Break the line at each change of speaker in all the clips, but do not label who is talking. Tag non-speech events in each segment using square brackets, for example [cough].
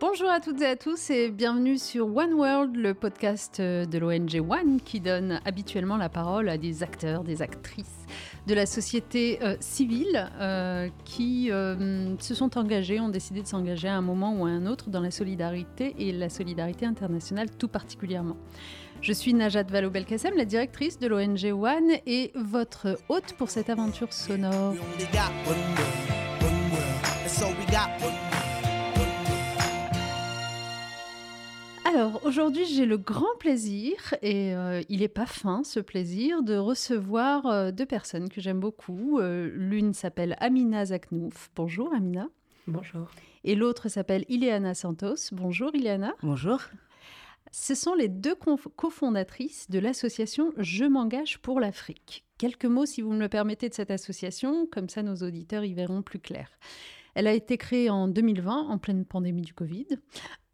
Bonjour à toutes et à tous et bienvenue sur One World, le podcast de l'ONG One qui donne habituellement la parole à des acteurs, des actrices de la société euh, civile euh, qui euh, se sont engagés, ont décidé de s'engager à un moment ou à un autre dans la solidarité et la solidarité internationale tout particulièrement. Je suis Najat Vallaud-Belkacem, la directrice de l'ONG One et votre hôte pour cette aventure sonore. Alors aujourd'hui j'ai le grand plaisir, et euh, il n'est pas fin ce plaisir, de recevoir euh, deux personnes que j'aime beaucoup. Euh, l'une s'appelle Amina Zaknouf. Bonjour Amina.
Bonjour.
Et l'autre s'appelle Ileana Santos. Bonjour Ileana.
Bonjour.
Ce sont les deux cofondatrices de l'association Je m'engage pour l'Afrique. Quelques mots, si vous me le permettez, de cette association, comme ça nos auditeurs y verront plus clair. Elle a été créée en 2020, en pleine pandémie du Covid.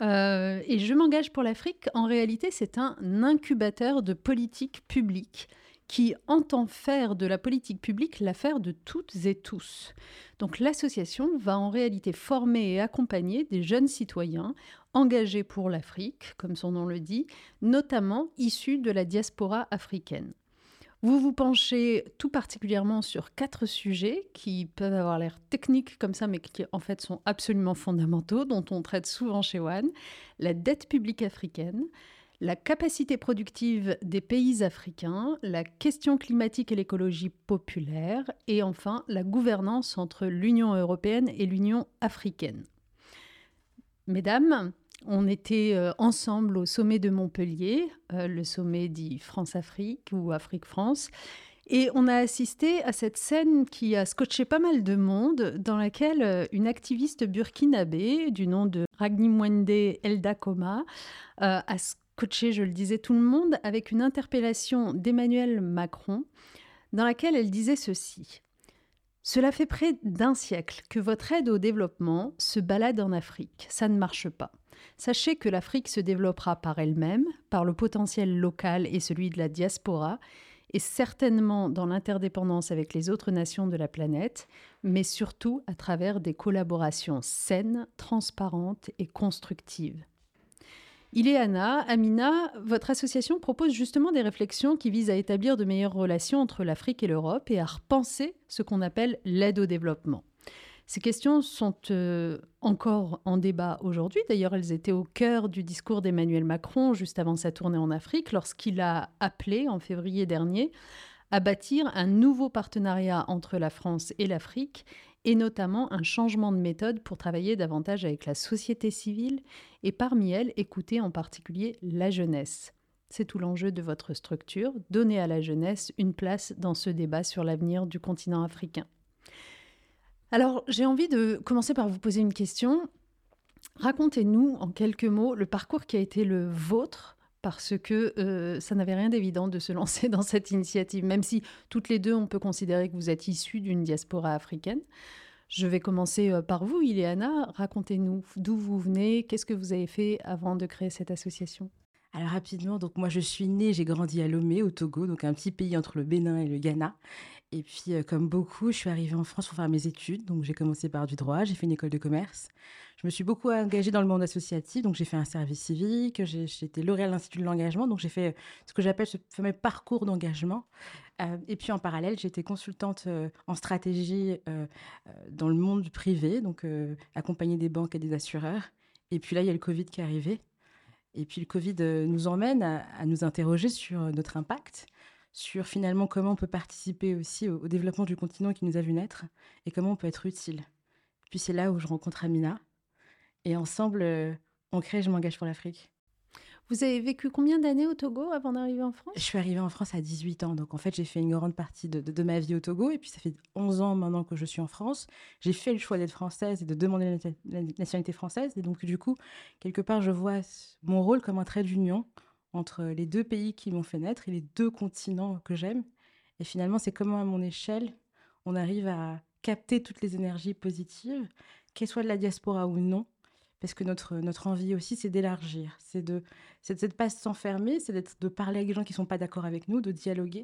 Euh, et Je m'engage pour l'Afrique, en réalité, c'est un incubateur de politique publique qui entend faire de la politique publique l'affaire de toutes et tous. Donc l'association va en réalité former et accompagner des jeunes citoyens engagés pour l'Afrique, comme son nom le dit, notamment issus de la diaspora africaine. Vous vous penchez tout particulièrement sur quatre sujets qui peuvent avoir l'air techniques comme ça, mais qui en fait sont absolument fondamentaux, dont on traite souvent chez One. La dette publique africaine, la capacité productive des pays africains, la question climatique et l'écologie populaire, et enfin la gouvernance entre l'Union européenne et l'Union africaine. Mesdames, on était euh, ensemble au sommet de Montpellier, euh, le sommet dit France-Afrique ou Afrique-France. Et on a assisté à cette scène qui a scotché pas mal de monde, dans laquelle euh, une activiste burkinabé du nom de Ragni Mwende Elda Koma a scotché, je le disais, tout le monde avec une interpellation d'Emmanuel Macron, dans laquelle elle disait ceci. Cela fait près d'un siècle que votre aide au développement se balade en Afrique. Ça ne marche pas. Sachez que l'Afrique se développera par elle-même, par le potentiel local et celui de la diaspora, et certainement dans l'interdépendance avec les autres nations de la planète, mais surtout à travers des collaborations saines, transparentes et constructives. Ileana, Amina, votre association propose justement des réflexions qui visent à établir de meilleures relations entre l'Afrique et l'Europe et à repenser ce qu'on appelle l'aide au développement. Ces questions sont euh, encore en débat aujourd'hui. D'ailleurs, elles étaient au cœur du discours d'Emmanuel Macron juste avant sa tournée en Afrique, lorsqu'il a appelé en février dernier à bâtir un nouveau partenariat entre la France et l'Afrique et notamment un changement de méthode pour travailler davantage avec la société civile et parmi elles écouter en particulier la jeunesse. C'est tout l'enjeu de votre structure, donner à la jeunesse une place dans ce débat sur l'avenir du continent africain. Alors j'ai envie de commencer par vous poser une question. Racontez-nous en quelques mots le parcours qui a été le vôtre parce que euh, ça n'avait rien d'évident de se [laughs] lancer dans cette initiative, même si toutes les deux, on peut considérer que vous êtes issus d'une diaspora africaine. Je vais commencer euh, par vous, Ileana. Racontez-nous d'où vous venez, qu'est-ce que vous avez fait avant de créer cette association?
Alors rapidement, donc moi je suis née, j'ai grandi à Lomé au Togo, donc un petit pays entre le Bénin et le Ghana. Et puis euh, comme beaucoup, je suis arrivée en France pour faire mes études. Donc j'ai commencé par du droit, j'ai fait une école de commerce. Je me suis beaucoup engagée dans le monde associatif, donc j'ai fait un service civique, j'ai été lauréat à l'Institut de l'engagement, donc j'ai fait ce que j'appelle ce fameux parcours d'engagement. Euh, et puis en parallèle, j'ai été consultante euh, en stratégie dans le monde privé, donc accompagner des banques et des assureurs. Et puis là, il y a le Covid qui est arrivé. Et puis le Covid euh, nous emmène à, nous interroger sur euh, notre impact, sur finalement comment on peut participer aussi au, développement du continent qui nous a vu naître et comment on peut être utile. Puis c'est là où je rencontre Amina et ensemble euh, on crée Je m'engage pour l'Afrique.
Vous avez vécu combien d'années au Togo avant d'arriver en France?
Je suis arrivée en France à 18 ans. Donc, en fait, j'ai fait une grande partie de, ma vie au Togo. Et puis, ça fait 11 ans maintenant que je suis en France. J'ai fait le choix d'être française et de demander la, nationalité française. Et donc, du coup, quelque part, je vois mon rôle comme un trait d'union entre les deux pays qui m'ont fait naître et les deux continents que j'aime. Et finalement, c'est comment, à mon échelle, on arrive à capter toutes les énergies positives, qu'elles soient de la diaspora ou non, parce que notre, notre envie aussi, c'est d'élargir, c'est de ne pas s'enfermer, c'est de parler avec des gens qui ne sont pas d'accord avec nous, de dialoguer.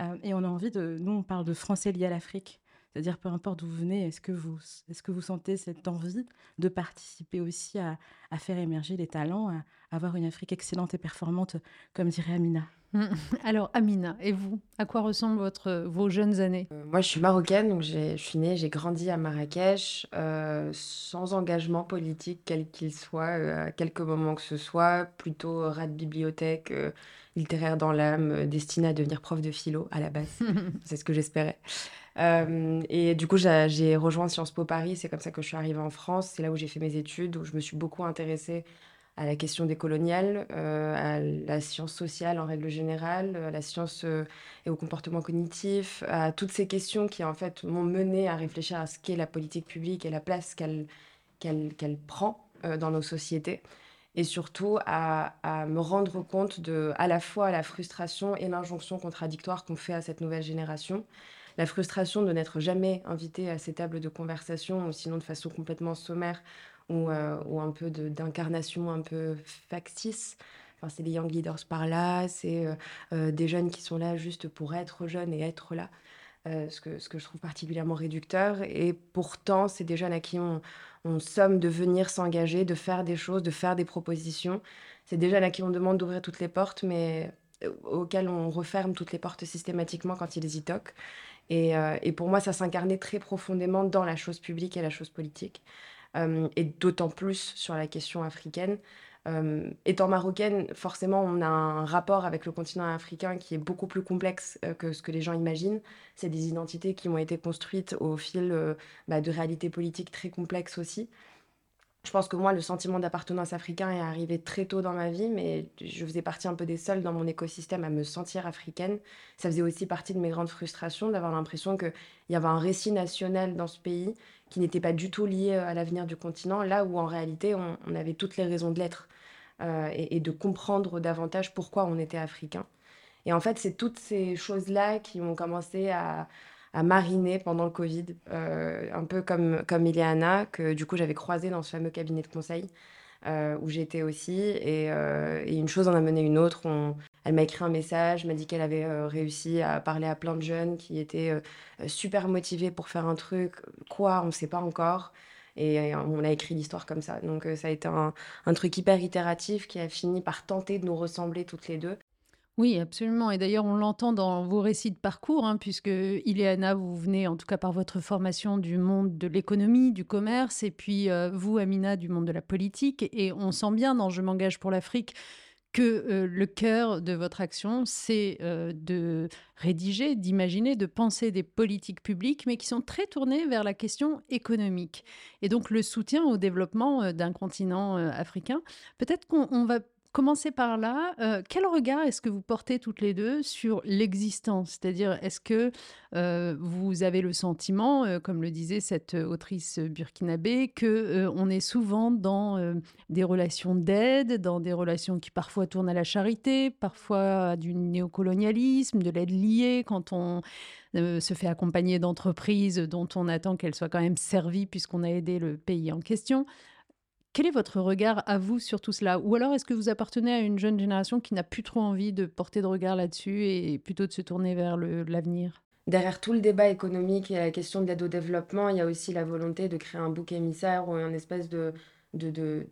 Euh, et on a envie de... Nous, on parle de Français liés à l'Afrique. C'est-à-dire, peu importe d'où vous venez, est-ce que vous, est-ce que vous sentez cette envie de participer aussi à, à faire émerger les talents, à avoir une Afrique excellente et performante, comme dirait Amina? [laughs]
Alors, Amina, et vous? À quoi ressemblent votre, vos jeunes années?
Euh, Moi, je suis marocaine, donc je suis née, j'ai grandi à Marrakech, euh, sans engagement politique, quel qu'il soit, euh, à quelques moments que ce soit, plutôt rat de bibliothèque, littéraire dans l'âme, destinée à devenir prof de philo à la base. [laughs] C'est ce que j'espérais. Et du coup, j'ai rejoint Sciences Po Paris, c'est comme ça que je suis arrivée en France, c'est là où j'ai fait mes études, où je me suis beaucoup intéressée à la question des coloniales, euh, à la science sociale en règle générale, à la science euh, et au comportement cognitif, à toutes ces questions qui en fait m'ont mené à réfléchir à ce qu'est la politique publique et la place qu'elle qu'elle prend euh, dans nos sociétés, et surtout à, me rendre compte de à la fois la frustration et l'injonction contradictoire qu'on fait à cette nouvelle génération. La frustration de n'être jamais invité à ces tables de conversation, sinon de façon complètement sommaire, ou, euh, ou un peu d'incarnation un peu factice. Enfin, c'est des young leaders par là, c'est euh, euh, des jeunes qui sont là juste pour être jeunes et être là. Ce, que, ce que je trouve particulièrement réducteur. Et pourtant, c'est des jeunes à qui on, somme de venir s'engager, de faire des choses, de faire des propositions. C'est des jeunes à qui on demande d'ouvrir toutes les portes, mais auxquels on referme toutes les portes systématiquement quand ils y toquent. Et, et pour moi, ça s'incarnait très profondément dans la chose publique et la chose politique. Euh, et d'autant plus sur la question africaine. Euh, étant marocaine, forcément, on a un rapport avec le continent africain qui est beaucoup plus complexe euh, que ce que les gens imaginent. C'est des identités qui ont été construites au fil bah, de réalités politiques très complexes aussi. Je pense que moi, le sentiment d'appartenance africain est arrivé très tôt dans ma vie, mais je faisais partie un peu des seuls dans mon écosystème à me sentir africaine. Ça faisait aussi partie de mes grandes frustrations d'avoir l'impression qu'il y avait un récit national dans ce pays qui n'était pas du tout lié à l'avenir du continent, là où en réalité on, avait toutes les raisons de l'être euh, et, de comprendre davantage pourquoi on était africain. Et en fait, c'est toutes ces choses-là qui ont commencé à, à mariner pendant le Covid, euh, un peu comme, comme Ileana, que du coup j'avais croisé dans ce fameux cabinet de conseil euh, où j'étais aussi. Et, euh, et, une chose en a mené une autre. Elle m'a écrit un message, m'a dit qu'elle avait réussi à parler à plein de jeunes qui étaient super motivés pour faire un truc. Quoi On ne sait pas encore. Et on a écrit l'histoire comme ça. Donc ça a été un, un, truc hyper itératif qui a fini par tenter de nous ressembler toutes les deux.
Oui, absolument. Et d'ailleurs, on l'entend dans vos récits de parcours, hein, puisque Ileana, vous venez, en tout cas par votre formation, du monde de l'économie, du commerce, et puis euh, vous, Amina, du monde de la politique. Et on sent bien dans Je m'engage pour l'Afrique que euh, le cœur de votre action, c'est euh, de rédiger, d'imaginer, de penser des politiques publiques, mais qui sont très tournées vers la question économique. Et donc le soutien au développement d'un continent africain. Peut-être qu'on va commencer par là. Euh, quel regard est-ce que vous portez toutes les deux sur l'existence? C'est-à-dire, est-ce que euh, vous avez le sentiment, euh, comme le disait cette autrice burkinabé, que on est souvent dans des relations d'aide, dans des relations qui parfois tournent à la charité, parfois du néocolonialisme, de l'aide liée quand on se fait accompagner d'entreprises dont on attend qu'elles soient quand même servies puisqu'on a aidé le pays en question? Quel est votre regard à vous sur tout cela? Ou alors est-ce que vous appartenez à une jeune génération qui n'a plus trop envie de porter de regard là-dessus et plutôt de se tourner vers l'avenir?
Derrière tout le débat économique et la question de l'aide au développement, il y a aussi la volonté de créer un bouc émissaire ou un espèce de, de,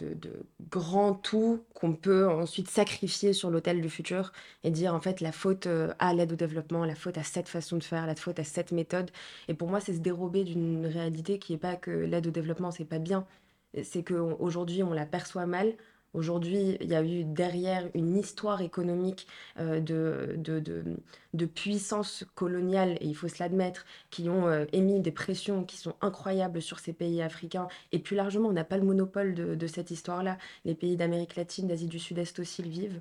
grand tout qu'on peut ensuite sacrifier sur l'autel du futur et dire en fait la faute euh, à l'aide au développement, la faute à cette façon de faire, la faute à cette méthode. Et pour moi, c'est se dérober d'une réalité qui n'est pas que l'aide au développement, c'est pas bien, c'est qu'aujourd'hui, on la perçoit mal. Aujourd'hui, il y a eu derrière une histoire économique euh, de, de, de, puissance coloniale, et il faut se l'admettre, qui ont euh, émis des pressions qui sont incroyables sur ces pays africains. Et plus largement, on n'a pas le monopole de, cette histoire-là. Les pays d'Amérique latine, d'Asie du Sud-Est aussi le vivent,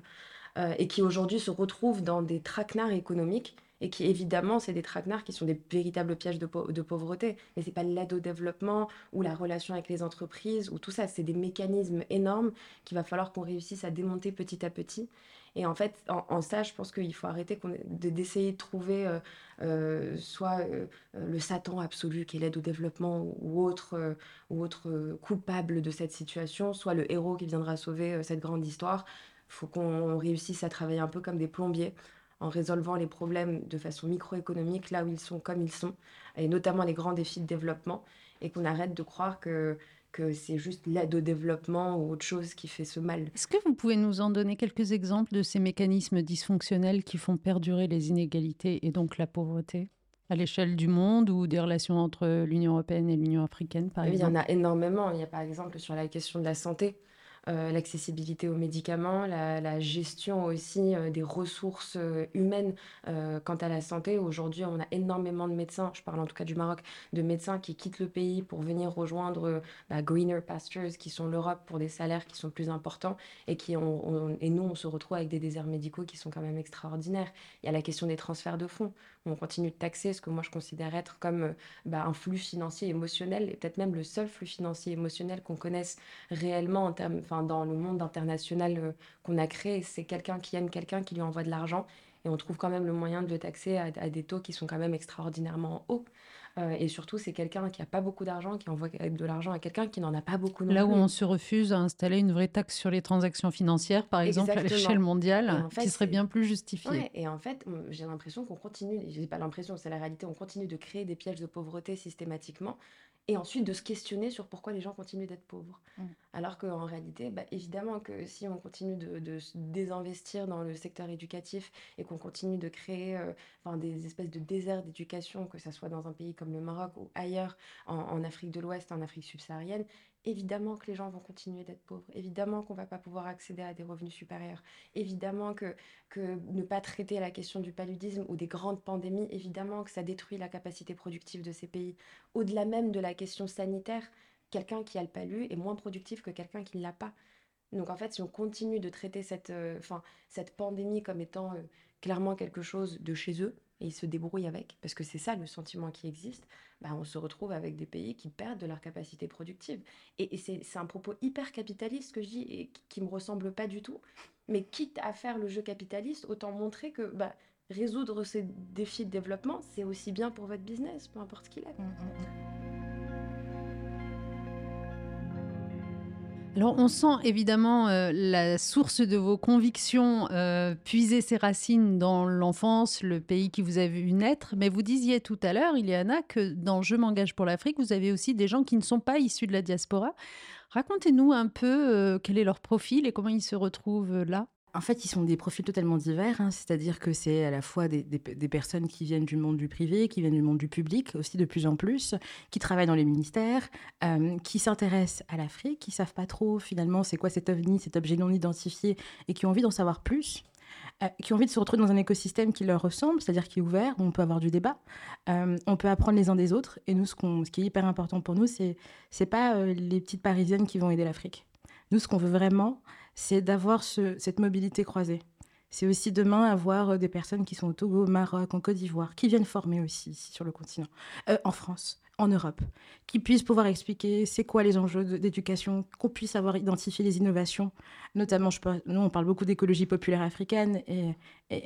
euh, et qui aujourd'hui se retrouvent dans des traquenards économiques et qui évidemment, c'est des traquenards qui sont des véritables pièges de, pauvreté. Mais c'est pas l'aide au développement ou la relation avec les entreprises ou tout ça. C'est des mécanismes énormes qu'il va falloir qu'on réussisse à démonter petit à petit. Et en fait, en, ça, je pense qu'il faut arrêter d'essayer de, trouver euh, euh, soit euh, le Satan absolu qui est l'aide au développement ou autre, ou autre coupable de cette situation, soit le héros qui viendra sauver cette grande histoire. Il faut qu'on réussisse à travailler un peu comme des plombiers en résolvant les problèmes de façon microéconomique là où ils sont comme ils sont, et notamment les grands défis de développement, et qu'on arrête de croire que que c'est juste l'aide au développement ou autre chose qui fait ce mal.
Est-ce que vous pouvez nous en donner quelques exemples de ces mécanismes dysfonctionnels qui font perdurer les inégalités et donc la pauvreté à l'échelle du monde ou des relations entre l'Union européenne et l'Union africaine, par exemple
Il y en a énormément. Il y a par exemple sur la question de la santé. Euh, l'accessibilité aux médicaments, la, gestion aussi euh, des ressources euh, humaines quant à la santé. Aujourd'hui, on a énormément de médecins, je parle en tout cas du Maroc, de médecins qui quittent le pays pour venir rejoindre bah, Greener Pastures, qui sont l'Europe pour des salaires qui sont plus importants et, qui ont, et nous, on se retrouve avec des déserts médicaux qui sont quand même extraordinaires. Il y a la question des transferts de fonds. On continue de taxer ce que moi je considère être comme bah, un flux financier émotionnel et peut-être même le seul flux financier émotionnel qu'on connaisse réellement en termes dans le monde international euh, qu'on a créé. C'est quelqu'un qui aime quelqu'un qui lui envoie de l'argent et on trouve quand même le moyen de le taxer à, des taux qui sont quand même extraordinairement hauts. Euh, et surtout, c'est quelqu'un qui n'a pas beaucoup d'argent, qui envoie de l'argent à quelqu'un qui n'en a pas beaucoup
non
Là
où on se refuse à installer une vraie taxe sur les transactions financières, par exemple, à l'échelle mondiale, qui serait bien plus justifiée.
et en fait, j'ai l'impression qu'on continue, je n'ai pas l'impression, c'est la réalité, on continue de créer des pièges de pauvreté systématiquement et ensuite de se questionner sur pourquoi les gens continuent d'être pauvres. Mmh. Alors qu'en réalité, bah, évidemment que si on continue de, se désinvestir dans le secteur éducatif et qu'on continue de créer euh, enfin, des espèces de déserts d'éducation, que ce soit dans un pays comme le Maroc ou ailleurs, en Afrique de l'Ouest, en Afrique subsaharienne, évidemment que les gens vont continuer d'être pauvres, évidemment qu'on va pas pouvoir accéder à des revenus supérieurs, évidemment que, que ne pas traiter la question du paludisme ou des grandes pandémies, évidemment que ça détruit la capacité productive de ces pays. Au-delà même de la question sanitaire, quelqu'un qui a le palu est moins productif que quelqu'un qui ne l'a pas. Donc en fait, si on continue de traiter cette, euh, cette pandémie comme étant euh, clairement quelque chose de chez eux, et ils se débrouillent avec, parce que c'est ça le sentiment qui existe, bah, on se retrouve avec des pays qui perdent de leur capacité productive. Et, c'est un propos hyper capitaliste que je dis et qui ne me ressemble pas du tout. Mais quitte à faire le jeu capitaliste, autant montrer que bah, résoudre ces défis de développement, c'est aussi bien pour votre business, peu importe ce qu'il est. Mmh, mmh,
Alors on sent évidemment euh, la source de vos convictions euh, puiser ses racines dans l'enfance, le pays qui vous a vu naître, mais vous disiez tout à l'heure, Iliana, que dans Je m'engage pour l'Afrique, vous avez aussi des gens qui ne sont pas issus de la diaspora. Racontez-nous un peu euh, quel est leur profil et comment ils se retrouvent là.
En fait, ils sont des profils totalement divers, hein. c'est-à-dire que c'est à la fois des, personnes qui viennent du monde du privé, qui viennent du monde du public, aussi de plus en plus, qui travaillent dans les ministères, euh, qui s'intéressent à l'Afrique, qui savent pas trop finalement c'est quoi cet ovni, cet objet non identifié, et qui ont envie d'en savoir plus. Euh, qui ont envie de se retrouver dans un écosystème qui leur ressemble, c'est-à-dire qui est ouvert, où on peut avoir du débat, euh, on peut apprendre les uns des autres. Et nous, ce, qui est hyper important pour nous, c'est c'est pas les petites Parisiennes qui vont aider l'Afrique. Nous, ce qu'on veut vraiment, c'est d'avoir cette mobilité croisée. C'est aussi demain avoir euh, des personnes qui sont au Togo, au Maroc, en Côte d'Ivoire, qui viennent former aussi ici sur le continent, euh, en France, en Europe, qui puissent pouvoir expliquer c'est quoi les enjeux d'éducation, qu'on puisse avoir identifié les innovations. Notamment, nous, on parle beaucoup d'écologie populaire africaine et,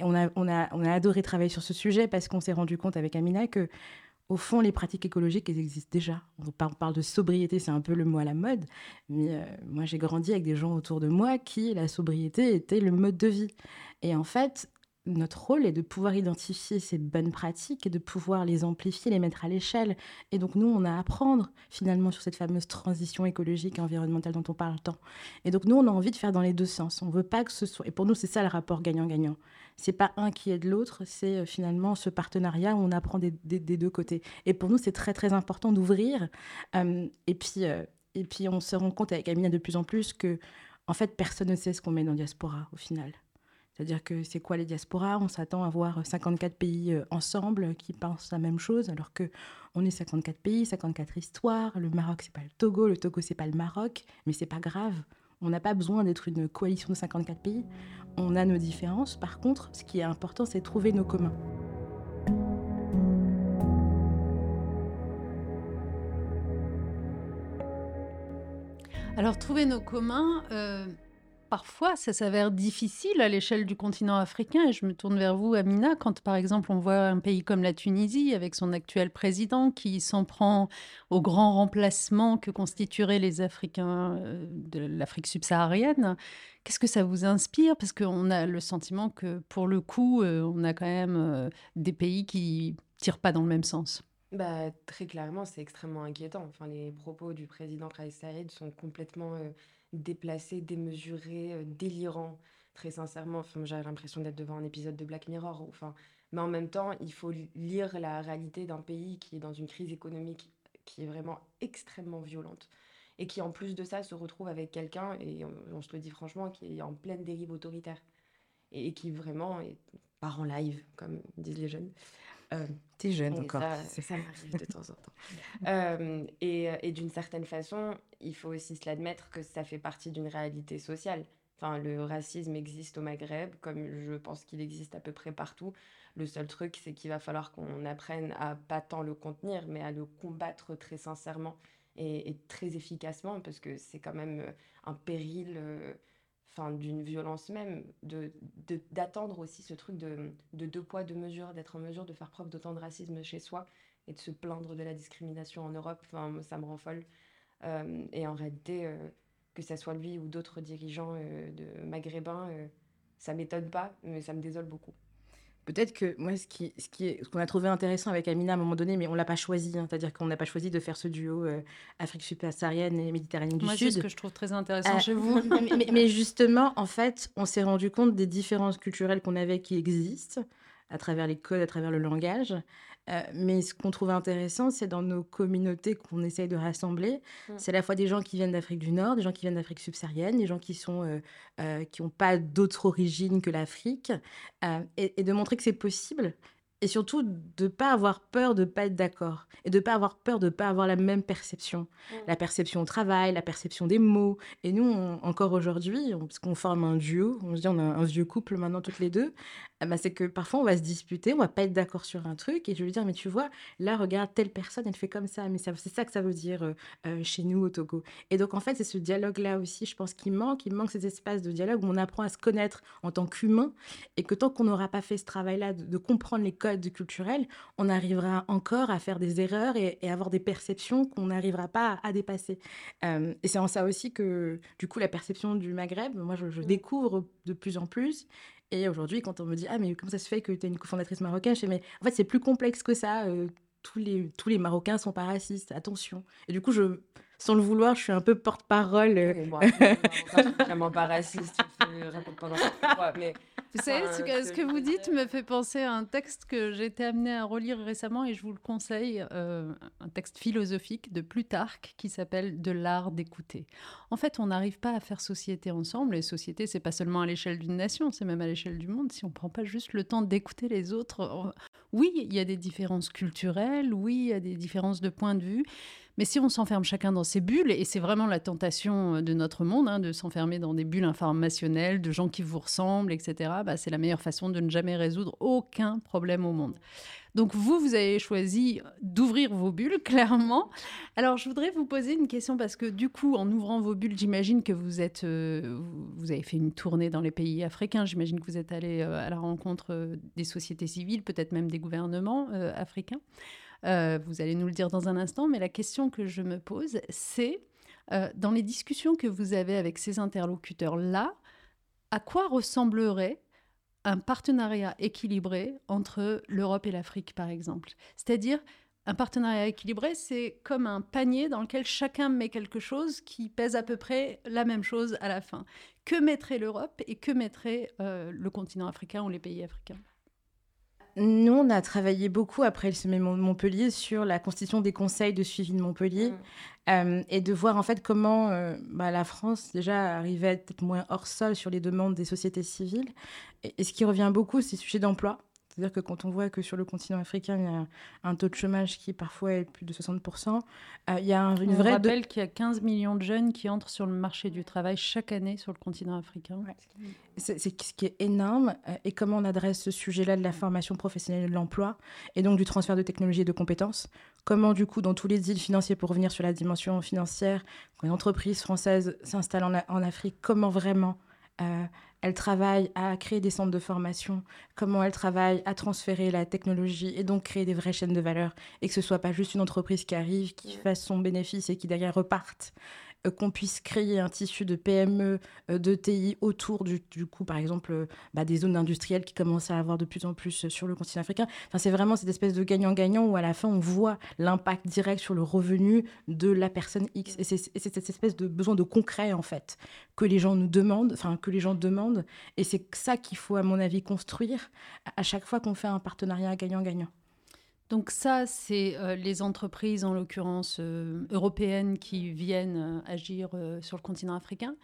on a adoré travailler sur ce sujet parce qu'on s'est rendu compte avec Amina que au fond, les pratiques écologiques, elles existent déjà. On parle, de sobriété, c'est un peu le mot à la mode. Mais euh, moi, j'ai grandi avec des gens autour de moi qui, la sobriété était le mode de vie. Et en fait, notre rôle est de pouvoir identifier ces bonnes pratiques et de pouvoir les amplifier, les mettre à l'échelle. Et donc nous, on a à apprendre finalement sur cette fameuse transition écologique et environnementale dont on parle tant. Et donc nous, on a envie de faire dans les deux sens. On veut pas que ce soit... Et pour nous, c'est ça le rapport gagnant-gagnant. C'est pas un qui aide l'autre, c'est euh, finalement ce partenariat où on apprend des, deux côtés. Et pour nous, c'est très très important d'ouvrir. Euh, et puis euh, et puis on se rend compte avec Amina de plus en plus que en fait personne ne sait ce qu'on met dans diaspora au final. C'est-à-dire que c'est quoi les diasporas? On s'attend à voir 54 pays ensemble qui pensent la même chose, alors que on est 54 pays, 54 histoires. Le Maroc, c'est pas le Togo, le Togo, c'est pas le Maroc, mais c'est pas grave. On n'a pas besoin d'être une coalition de 54 pays. On a nos différences. Par contre, ce qui est important, c'est trouver nos communs.
Alors, trouver nos communs, euh, parfois, ça s'avère difficile à l'échelle du continent africain. Et je me tourne vers vous, Amina, quand par exemple on voit un pays comme la Tunisie, avec son actuel président, qui s'en prend au grand remplacement que constitueraient les Africains euh, de l'Afrique subsaharienne. Qu'est-ce que ça vous inspire? Parce qu'on a le sentiment que, pour le coup, euh, on a quand même euh, des pays qui tirent pas dans le même sens.
Bah, très clairement, c'est extrêmement inquiétant. Enfin, les propos du président Kais Saïd sont complètement déplacé, démesuré, euh, délirant. Très sincèrement, enfin, j'ai l'impression d'être devant un épisode de Black Mirror. Enfin, mais en même temps, il faut lire la réalité d'un pays qui est dans une crise économique qui est vraiment extrêmement violente et qui en plus de ça se retrouve avec quelqu'un, et on, se le dit franchement, qui est en pleine dérive autoritaire et, qui vraiment est, part en live, comme disent les jeunes.
Euh, T'es jeune encore.
Ça, ça m'arrive de temps en temps. [laughs] Euh, et, et d'une certaine façon, il faut aussi se l'admettre que ça fait partie d'une réalité sociale. Enfin, le racisme existe au Maghreb, comme je pense qu'il existe à peu près partout. Le seul truc, c'est qu'il va falloir qu'on apprenne à pas tant le contenir, mais à le combattre très sincèrement et, très efficacement, parce que c'est quand même euh, un péril euh, enfin, d'une violence même, de, d'attendre aussi ce truc de, de deux poids, deux mesures, d'être en mesure de faire preuve d'autant de racisme chez soi et de se plaindre de la discrimination en Europe. Enfin, ça me rend folle. Euh, et en réalité, euh, que ce soit lui ou d'autres dirigeants euh, de maghrébins, ça m'étonne pas, mais ça me désole beaucoup.
Peut-être que moi, ce qui, ce qui est, ce qu'on a trouvé intéressant avec Amina à un moment donné, mais on l'a pas choisi, hein, c'est-à-dire qu'on n'a pas choisi de faire ce duo Afrique subsaharienne et Méditerranée du
moi,
Sud.
C'est ce que je trouve très intéressant chez vous. [laughs]
mais, mais, justement, en fait, on s'est rendu compte des différences culturelles qu'on avait qui existent à travers les codes, à travers le langage, euh, mais ce qu'on trouve intéressant, c'est dans nos communautés qu'on essaye de rassembler, mmh. c'est à la fois des gens qui viennent d'Afrique du Nord, des gens qui viennent d'Afrique subsaharienne, des gens qui sont euh, euh, qui n'ont pas d'autre origine que l'Afrique, et, et, de montrer que c'est possible et surtout de ne pas avoir peur de ne pas être d'accord et de ne pas avoir peur de ne pas avoir la même perception. Mmh. La perception au travail, la perception des mots. Et nous, encore aujourd'hui, parce qu'on forme un duo, on se dit on a un vieux couple maintenant toutes les deux, eh ben, c'est que parfois on va se disputer, on va pas être d'accord sur un truc et je vais lui dire mais tu vois, là regarde telle personne, elle fait comme ça, mais c'est ça que ça veut dire euh, euh, chez nous au Togo. Et donc en fait, c'est ce dialogue-là aussi, je pense qu'il manque, il manque ces espaces de dialogue où on apprend à se connaître en tant qu'humain et que tant qu'on n'aura pas fait ce travail-là de comprendre les codes culturel, on arrivera encore à faire des erreurs et, avoir des perceptions qu'on n'arrivera pas à, dépasser. Euh, et c'est en ça aussi que, du coup, la perception du Maghreb, moi, je, mm. découvre de plus en plus. Et aujourd'hui, quand on me dit Ah, mais comment ça se fait que tu es une cofondatrice marocaine? Je dis Mais en fait, c'est plus complexe que ça. Euh, tous, les, tous les Marocains sont pas racistes, attention. Et du coup, je, sans le vouloir, je suis un peu porte-parole.
Je suis vraiment pas raciste. mais
vous savez, ce que, ce que vous dites me fait penser à un texte que j'ai été amenée à relire récemment et je vous le conseille, euh, un texte philosophique de Plutarque qui s'appelle De l'art d'écouter. En fait, on n'arrive pas à faire société ensemble et société, c'est pas seulement à l'échelle d'une nation, c'est même à l'échelle du monde. Si on prend pas juste le temps d'écouter les autres, oui, il y a des différences culturelles, oui, il y a des différences de point de vue, mais si on s'enferme chacun dans ses bulles, et c'est vraiment la tentation euh, de notre monde, hein, de s'enfermer dans des bulles informationnelles, de gens qui vous ressemblent, etc., bah, c'est la meilleure façon de ne jamais résoudre aucun problème au monde. Donc vous, vous avez choisi d'ouvrir vos bulles, [laughs] clairement. Alors je voudrais vous poser une question parce que du coup, en ouvrant vos bulles, j'imagine que vous êtes, euh, vous avez fait une tournée dans les pays africains. J'imagine que vous êtes allé euh, à la rencontre des sociétés civiles, peut-être même des gouvernements africains. Euh, vous allez nous le dire dans un instant, mais la question que je me pose, c'est euh, dans les discussions que vous avez avec ces interlocuteurs-là, à quoi ressemblerait un partenariat équilibré entre l'Europe et l'Afrique, par exemple? C'est-à-dire, un partenariat équilibré, c'est comme un panier dans lequel chacun met quelque chose qui pèse à peu près la même chose à la fin. Que mettrait l'Europe et que mettrait euh, le continent africain ou les pays africains?
Nous, on a travaillé beaucoup après le sommet de Montpellier sur la constitution des conseils de suivi de Montpellier mm. euh, et de voir en fait comment euh, bah, la France déjà arrivait à être moins hors sol sur les demandes des sociétés civiles. Et, ce qui revient beaucoup, c'est le sujet d'emploi. C'est-à-dire que quand on voit que sur le continent africain, il y a un taux de chômage qui parfois est plus de 60%, euh, il y a une
on
vraie...
On rappelle qu'il y a 15 millions de jeunes qui entrent sur le marché du travail chaque année sur le continent africain.
C'est ce qui est énorme. Euh, et comment on adresse ce sujet-là de la formation professionnelle et de l'emploi, et donc du transfert de technologies et de compétences Comment, du coup, dans tous les deals financiers, pour revenir sur la dimension financière, quand une entreprise française s'installe en, en Afrique, comment vraiment elle travaille à créer des centres de formation, comment elle travaille à transférer la technologie et donc créer des vraies chaînes de valeur et que ce soit pas juste une entreprise qui arrive, qui fasse son bénéfice et qui derrière reparte qu'on puisse créer un tissu de PME, euh, de TI autour du, coup, par exemple, euh, bah, des zones industrielles qui commencent à avoir de plus en plus sur le continent africain. Enfin, c'est vraiment cette espèce de gagnant-gagnant où à la fin, on voit l'impact direct sur le revenu de la personne X. Et c'est cette espèce de besoin de concret, en fait, que les gens nous demandent, enfin, que les gens demandent. Et c'est ça qu'il faut, à mon avis, construire à chaque fois qu'on fait un partenariat gagnant-gagnant.
Donc ça, c'est euh, les entreprises, en l'occurrence euh, européennes, qui viennent euh, agir sur le continent africain.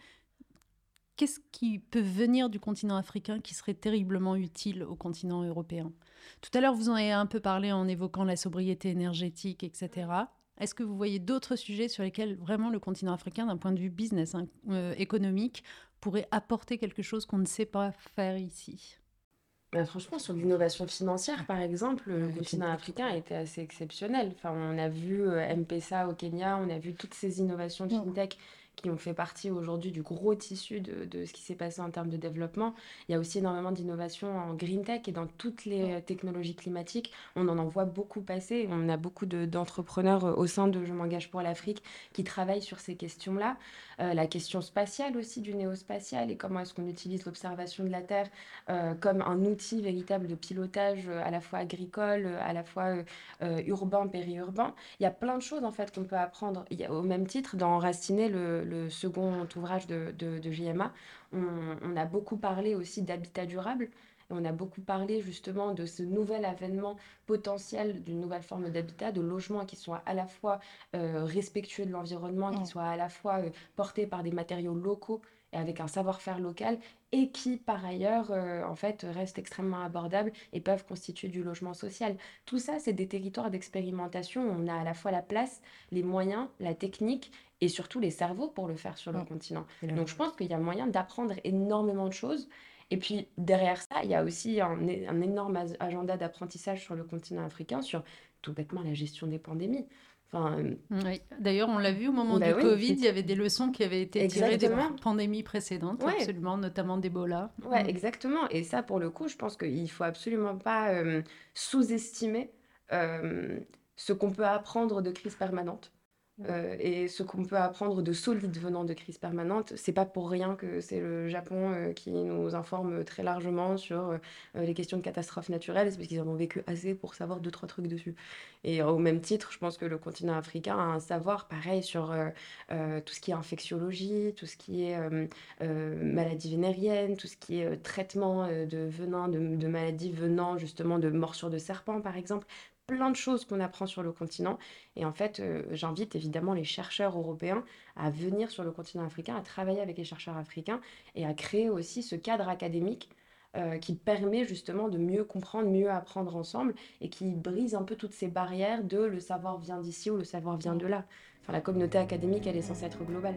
Qu'est-ce qui peut venir du continent africain qui serait terriblement utile au continent européen? Tout à l'heure, vous en avez un peu parlé en évoquant la sobriété énergétique, etc. Est-ce que vous voyez d'autres sujets sur lesquels vraiment le continent africain, d'un point de vue business, hein, économique, pourrait apporter quelque chose qu'on ne sait pas faire ici?
Bah, franchement, sur l'innovation financière, par exemple, le continent africain a été assez exceptionnel. Enfin, on a vu euh, M-Pesa au Kenya, on a vu toutes ces innovations de fintech qui ont fait partie aujourd'hui du gros tissu de, de ce qui s'est passé en termes de développement. Il y a aussi énormément d'innovations en green tech et dans toutes les technologies climatiques. On en en voit beaucoup passer. On a beaucoup d'entrepreneurs euh, au sein de Je m'engage pour l'Afrique qui travaillent sur ces questions-là. Euh, la question spatiale aussi du néospatial et comment est-ce qu'on utilise l'observation de la Terre euh, comme un outil véritable de pilotage à la fois agricole, à la fois urbain, périurbain. Il y a plein de choses en fait qu'on peut apprendre. Au même titre, d'enraciner le, le second ouvrage de, de, JMA, on, a beaucoup parlé aussi d'habitat durable. On a beaucoup parlé justement de ce nouvel avènement potentiel d'une nouvelle forme d'habitat, de logement qui soit à la fois euh, respectueux de l'environnement, qui soit à la fois euh, porté par des matériaux locaux et avec un savoir-faire local et qui par ailleurs euh, en fait restent extrêmement abordables et peuvent constituer du logement social. Tout ça c'est des territoires d'expérimentation on a à la fois la place, les moyens, la technique et surtout les cerveaux pour le faire sur le continent. Donc je pense qu'il y a moyen d'apprendre énormément de choses. Et puis derrière ça, il y a aussi un, un énorme agenda d'apprentissage sur le continent africain sur tout bêtement la gestion des pandémies. Enfin,
oui. D'ailleurs, on l'a vu au moment bah du Covid, il y avait des leçons qui avaient été tirées des pandémies précédentes, absolument, notamment d'Ebola.
Ouais, mm. exactement. Et ça, pour le coup, je pense qu'il ne faut absolument pas euh, sous-estimer euh, ce qu'on peut apprendre de crise permanente. Euh, et ce qu'on peut apprendre de solide venant de crise permanente, c'est pas pour rien que c'est le Japon euh, qui nous informe très largement sur euh, les questions de catastrophes naturelles, c'est parce qu'ils en ont vécu assez pour savoir deux trois trucs dessus. Et au même titre, je pense que le continent africain a un savoir pareil sur tout ce qui est infectiologie, tout ce qui est maladie vénérienne, tout ce qui est traitement de venin, de maladies venant justement de morsures de serpents par exemple plein de choses qu'on apprend sur le continent. Et en fait, euh, j'invite évidemment les chercheurs européens à venir sur le continent africain, à travailler avec les chercheurs africains et à créer aussi ce cadre académique euh, qui permet justement de mieux comprendre, mieux apprendre ensemble et qui brise un peu toutes ces barrières de le savoir vient d'ici ou le savoir vient de là. Enfin, la communauté académique, elle est censée être globale.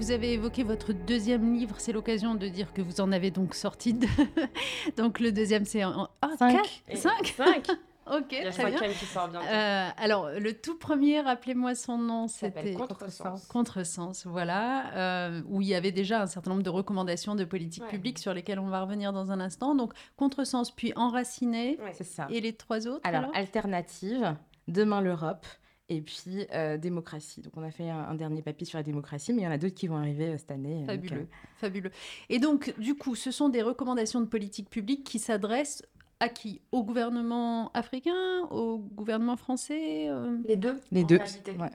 Vous avez évoqué votre deuxième livre, c'est l'occasion de dire que vous en avez donc sorti deux. [laughs] donc le deuxième, c'est en...
Ah, cinq.
Cinq.
Cinq. [laughs]
Ok,
Il y a
très bien.
qui sort bientôt.
Euh, alors, le tout premier, rappelez-moi son nom,
c'était Contresens.
Contresens, voilà, euh, où il y avait déjà un certain nombre de recommandations de politique publique sur lesquelles on va revenir dans un instant. Donc, Contresens, puis Enraciné,
c'est ça.
Et les trois autres
Alors, alors? Alternative, Demain l'Europe, et puis euh, démocratie. Donc on a fait un, dernier papier sur la démocratie, mais il y en a d'autres qui vont arriver euh, cette année.
Fabuleux, fabuleux. Et donc du coup, ce sont des recommandations de politique publique qui s'adressent à qui Au gouvernement africain Au gouvernement français
euh? Les deux.
Les deux.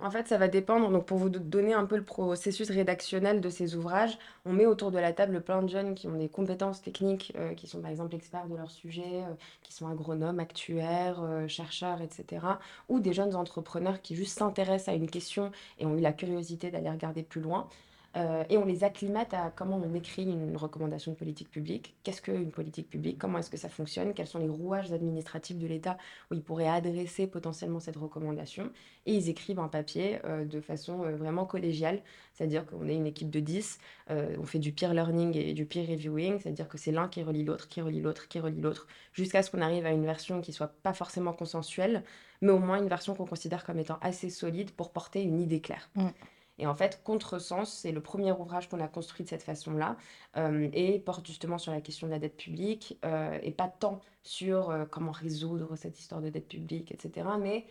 En fait, ça va dépendre. Donc, pour vous donner un peu le processus rédactionnel de ces ouvrages, on met autour de la table plein de jeunes qui ont des compétences techniques, euh, qui sont par exemple experts de leur sujet, euh, qui sont agronomes, actuaires, chercheurs, etc. Ou des jeunes entrepreneurs qui juste s'intéressent à une question et ont eu la curiosité d'aller regarder plus loin. Euh, et on les acclimate à comment on écrit une recommandation de politique publique. Qu'est-ce qu'une politique publique? Comment est-ce que ça fonctionne? Quels sont les rouages administratifs de l'État où ils pourraient adresser potentiellement cette recommandation? Et ils écrivent un papier euh, de façon euh, vraiment collégiale, c'est-à-dire qu'on est une équipe de 10, on fait du peer learning et du peer reviewing, c'est-à-dire que c'est l'un qui relie l'autre, qui relie l'autre, qui relie l'autre, jusqu'à ce qu'on arrive à une version qui soit pas forcément consensuelle, mais au moins une version qu'on considère comme étant assez solide pour porter une idée claire. Mm. Et en fait, Contresens, c'est le premier ouvrage qu'on a construit de cette façon-là euh, et porte justement sur la question de la dette publique euh, et pas tant sur euh, comment résoudre cette histoire de dette publique, etc. Mais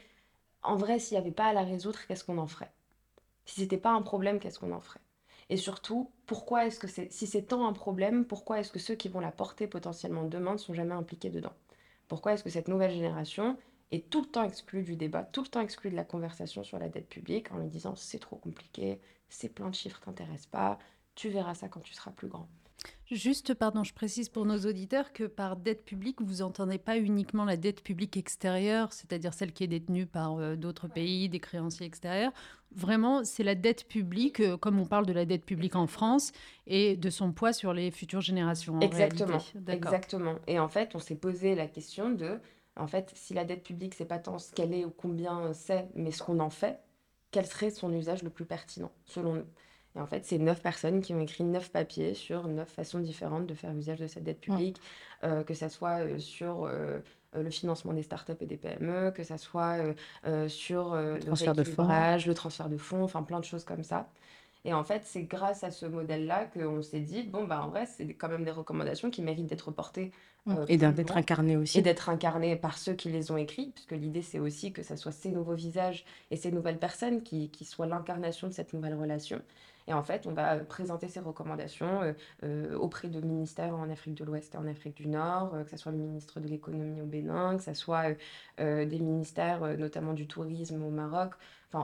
en vrai, s'il n'y avait pas à la résoudre, qu'est-ce qu'on en ferait? Si c'était pas un problème, qu'est-ce qu'on en ferait? Et surtout, pourquoi est-ce que c'est, si c'est tant un problème, pourquoi est-ce que ceux qui vont la porter potentiellement demain ne sont jamais impliqués dedans? Pourquoi est-ce que cette nouvelle génération est tout le temps exclu du débat, tout le temps exclu de la conversation sur la dette publique en lui disant c'est trop compliqué, ces plein de chiffres t'intéressent pas, tu verras ça quand tu seras plus grand.
Juste, pardon, je précise pour nos auditeurs que par dette publique, vous entendez pas uniquement la dette publique extérieure, c'est-à-dire celle qui est détenue par euh, d'autres pays, des créanciers extérieurs. Vraiment, c'est la dette publique, euh, comme on parle de la dette publique en France, et de son poids sur les futures générations.
exactement, exactement. Et en fait, on s'est posé la question de en fait, si la dette publique, c'est pas tant ce qu'elle est ou combien c'est, mais ce qu'on en fait, quel serait son usage le plus pertinent, selon nous? Et en fait, c'est neuf personnes qui ont écrit neuf papiers sur neuf façons différentes de faire usage de cette dette publique, euh, que ce soit euh, sur euh, le financement des startups et des PME, que ce soit sur le transfert de fonds, le transfert de fonds, enfin plein de choses comme ça. Et en fait, c'est grâce à ce modèle-là qu'on s'est dit, bon, bah, en vrai, c'est quand même des recommandations qui méritent d'être portées.
Euh, et d'être incarnées aussi.
Et d'être incarnées par ceux qui les ont écrits, puisque l'idée, c'est aussi que ce soit ces nouveaux visages et ces nouvelles personnes qui, qui soient l'incarnation de cette nouvelle relation. Et en fait, on va présenter ces recommandations euh, euh, auprès de ministères en Afrique de l'Ouest et en Afrique du Nord, que ce soit le ministre de l'économie au Bénin, que ce soit des ministères notamment du tourisme au Maroc,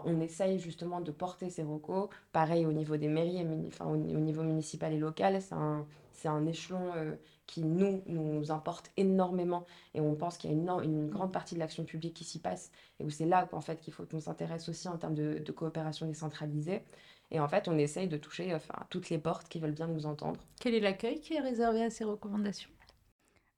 on essaye justement de porter ces recos. Pareil au niveau des mairies, enfin, au, niveau municipal et local, c'est un, échelon euh, qui nous, nous importe énormément. Et on pense qu'il y a une, grande partie de l'action publique qui s'y passe. Et où c'est là qu'en fait, qu'il faut qu'on s'intéresse aussi en termes de, coopération décentralisée. Et en fait, on essaye de toucher enfin, toutes les portes qui veulent bien nous entendre.
Quel est l'accueil qui est réservé à ces recommandations?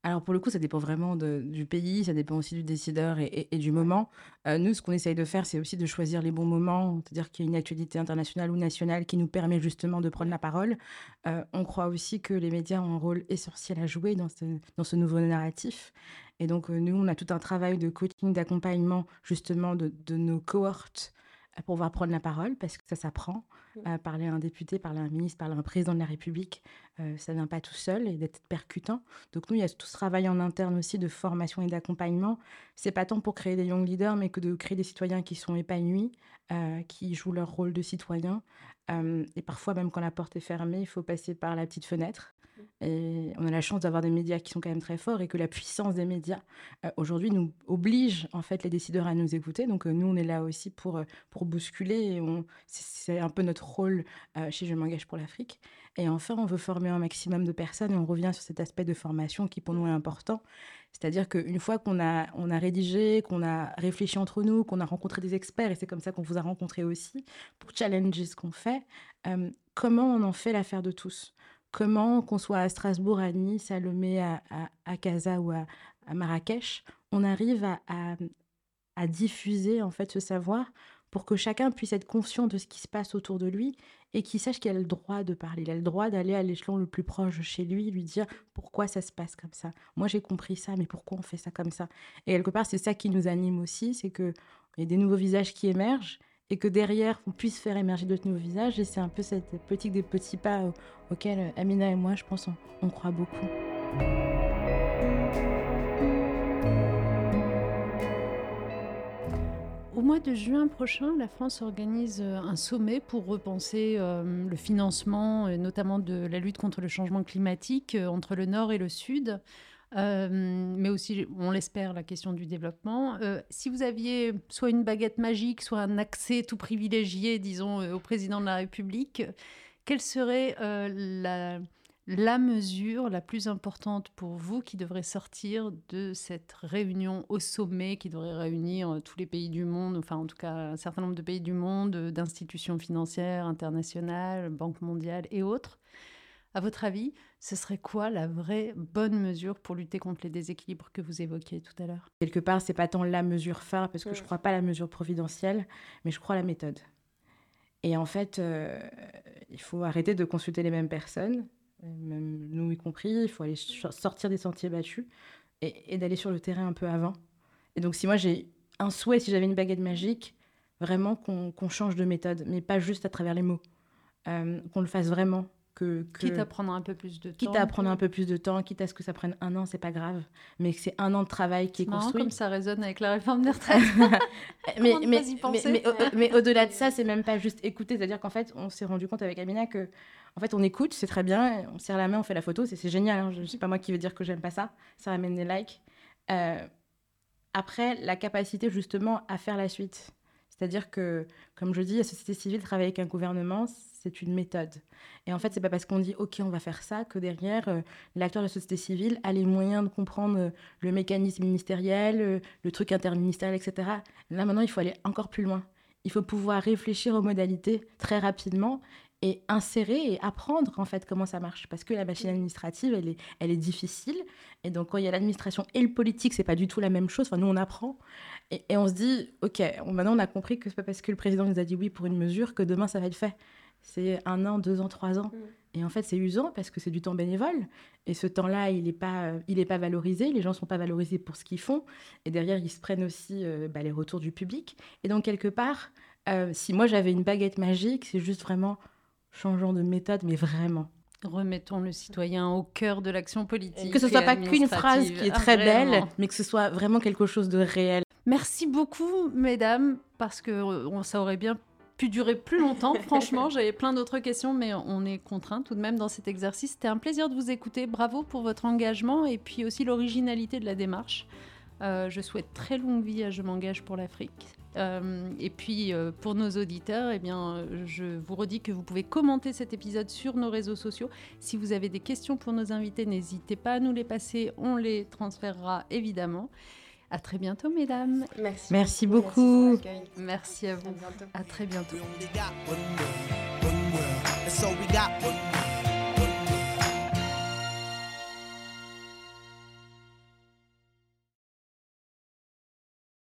Alors pour le coup, ça dépend vraiment du pays, ça dépend aussi du décideur et, du moment. Euh, nous, ce qu'on essaye de faire, c'est aussi de choisir les bons moments, c'est-à-dire qu'il y a une actualité internationale ou nationale qui nous permet justement de prendre la parole. Euh, on croit aussi que les médias ont un rôle essentiel à jouer dans ce, dans ce nouveau narratif. Et donc euh, nous, on a tout un travail de coaching, d'accompagnement justement de, de nos cohortes pour pouvoir prendre la parole, parce que ça s'apprend. Mmh. parler à un député, parler à un ministre, parler à un président de la République, euh, ça ne vient pas tout seul et d'être percutant. Donc nous, il y a tout ce travail en interne aussi de formation et d'accompagnement. C'est pas tant pour créer des young leaders, mais que de créer des citoyens qui sont épanouis, euh, qui jouent leur rôle de citoyen. Euh, et parfois, même quand la porte est fermée, il faut passer par la petite fenêtre. Et on a la chance d'avoir des médias qui sont quand même très forts et que la puissance des médias euh, aujourd'hui nous oblige en fait les décideurs à nous écouter. Donc euh, nous on est là aussi pour euh, pour bousculer. C'est un peu notre rôle chez Je m'engage pour l'Afrique. Et enfin on veut former un maximum de personnes et on revient sur cet aspect de formation qui pour nous est important. C'est-à-dire qu'une fois qu'on a, on a rédigé, qu'on a réfléchi entre nous, qu'on a rencontré des experts, et c'est comme ça qu'on vous a rencontré aussi, pour challenger ce qu'on fait, comment on en fait l'affaire de tous? Comment, qu'on soit à Strasbourg, à Nice, à Lomé, à, à, Casa ou à, Marrakech, on arrive à, diffuser en fait ce savoir pour que chacun puisse être conscient de ce qui se passe autour de lui et qu'il sache qu'il a le droit de parler. Il a le droit d'aller à l'échelon le plus proche de chez lui, lui dire pourquoi ça se passe comme ça. Moi, j'ai compris ça, mais pourquoi on fait ça comme ça? Et quelque part, c'est ça qui nous anime aussi, c'est qu'il y a des nouveaux visages qui émergent et que derrière, on puisse faire émerger d'autres nouveaux visages. Et c'est un peu cette politique des petits pas auxquels euh, Amina et moi, je pense, on, croit beaucoup.
Au mois de juin prochain, la France organise euh, un sommet pour repenser euh, le financement, notamment de la lutte contre le changement climatique entre le Nord et le Sud. Euh, mais aussi, on l'espère, la question du développement. Euh, si vous aviez soit une baguette magique, soit un accès tout privilégié, disons, euh, au président de la République, quelle serait la, mesure la plus importante pour vous qui devrait sortir de cette réunion au sommet qui devrait réunir tous les pays du monde, enfin en tout cas un certain nombre de pays du monde, d'institutions financières internationales, Banque mondiale et autres? À votre avis, ce serait quoi la vraie bonne mesure pour lutter contre les déséquilibres que vous évoquiez tout à l'heure?
Quelque part, c'est pas tant la mesure phare, parce que je ne crois pas à la mesure providentielle, mais je crois à la méthode. Et en fait, euh, il faut arrêter de consulter les mêmes personnes, même nous y compris, il faut aller sortir des sentiers battus et, d'aller sur le terrain un peu avant. Et donc, si moi j'ai un souhait, si j'avais une baguette magique, vraiment qu'on change de méthode, mais pas juste à travers les mots, euh, qu'on le fasse vraiment, que,
Quitte à prendre un peu plus de temps.
Quitte à prendre un peu plus de temps, quitte à ce que ça prenne un an, c'est pas grave. Mais que c'est un an de travail qui est, construit.
comme ça résonne avec la réforme des retraites. [laughs]
mais, mais, mais, mais, au-delà de ça, c'est même pas juste écouter. C'est-à-dire qu'en fait, on s'est rendu compte avec Amina que, en fait, on écoute, c'est très bien, on serre la main, on fait la photo, c'est génial. Hein. Je sais pas moi qui veut dire que j'aime pas ça. Ça ramène des likes. Euh, après, la capacité justement à faire la suite. C'est-à-dire que, comme je dis, la société civile travaille avec un gouvernement, c'est une méthode. Et en fait, c'est pas parce qu'on dit OK, on va faire ça que derrière, euh, l'acteur de la société civile a les moyens de comprendre euh, le mécanisme ministériel, euh, le truc interministériel, etc. Là, maintenant, il faut aller encore plus loin. Il faut pouvoir réfléchir aux modalités très rapidement et insérer et apprendre en fait comment ça marche parce que la machine administrative elle est, elle est difficile et donc quand il y a l'administration et le politique c'est pas du tout la même chose enfin nous on apprend et, on se dit ok maintenant on a compris que c'est pas parce que le président nous a dit oui pour une mesure que demain ça va être fait c'est un an, deux ans, trois ans. Mm. Et en fait, c'est usant parce que c'est du temps bénévole. Et ce temps-là, il n'est pas, il pas valorisé. Les gens ne sont pas valorisés pour ce qu'ils font. Et derrière, ils se prennent aussi euh, bah, les retours du public. Et donc, quelque part, euh, si moi j'avais une baguette magique, c'est juste vraiment changeant de méthode, mais vraiment.
Remettons le citoyen au cœur de l'action politique.
Que ce soit pas qu'une phrase qui est très belle, mais que ce soit vraiment quelque chose de réel.
Merci beaucoup, mesdames, parce que euh, ça aurait bien pu durer plus longtemps. [laughs] Franchement, j'avais plein d'autres questions, mais on est contraint tout de même dans cet exercice. C'était un plaisir de vous écouter. Bravo pour votre engagement et puis aussi l'originalité de la démarche. Euh, je souhaite très longue vie à Je m'engage pour l'Afrique. Euh, et puis euh, pour nos auditeurs, eh bien, je vous redis que vous pouvez commenter cet épisode sur nos réseaux sociaux. Si vous avez des questions pour nos invités, n'hésitez pas à nous les passer, on les transférera évidemment. À très bientôt, mesdames.
Merci, Merci beaucoup.
Merci, à vous. À, à très bientôt.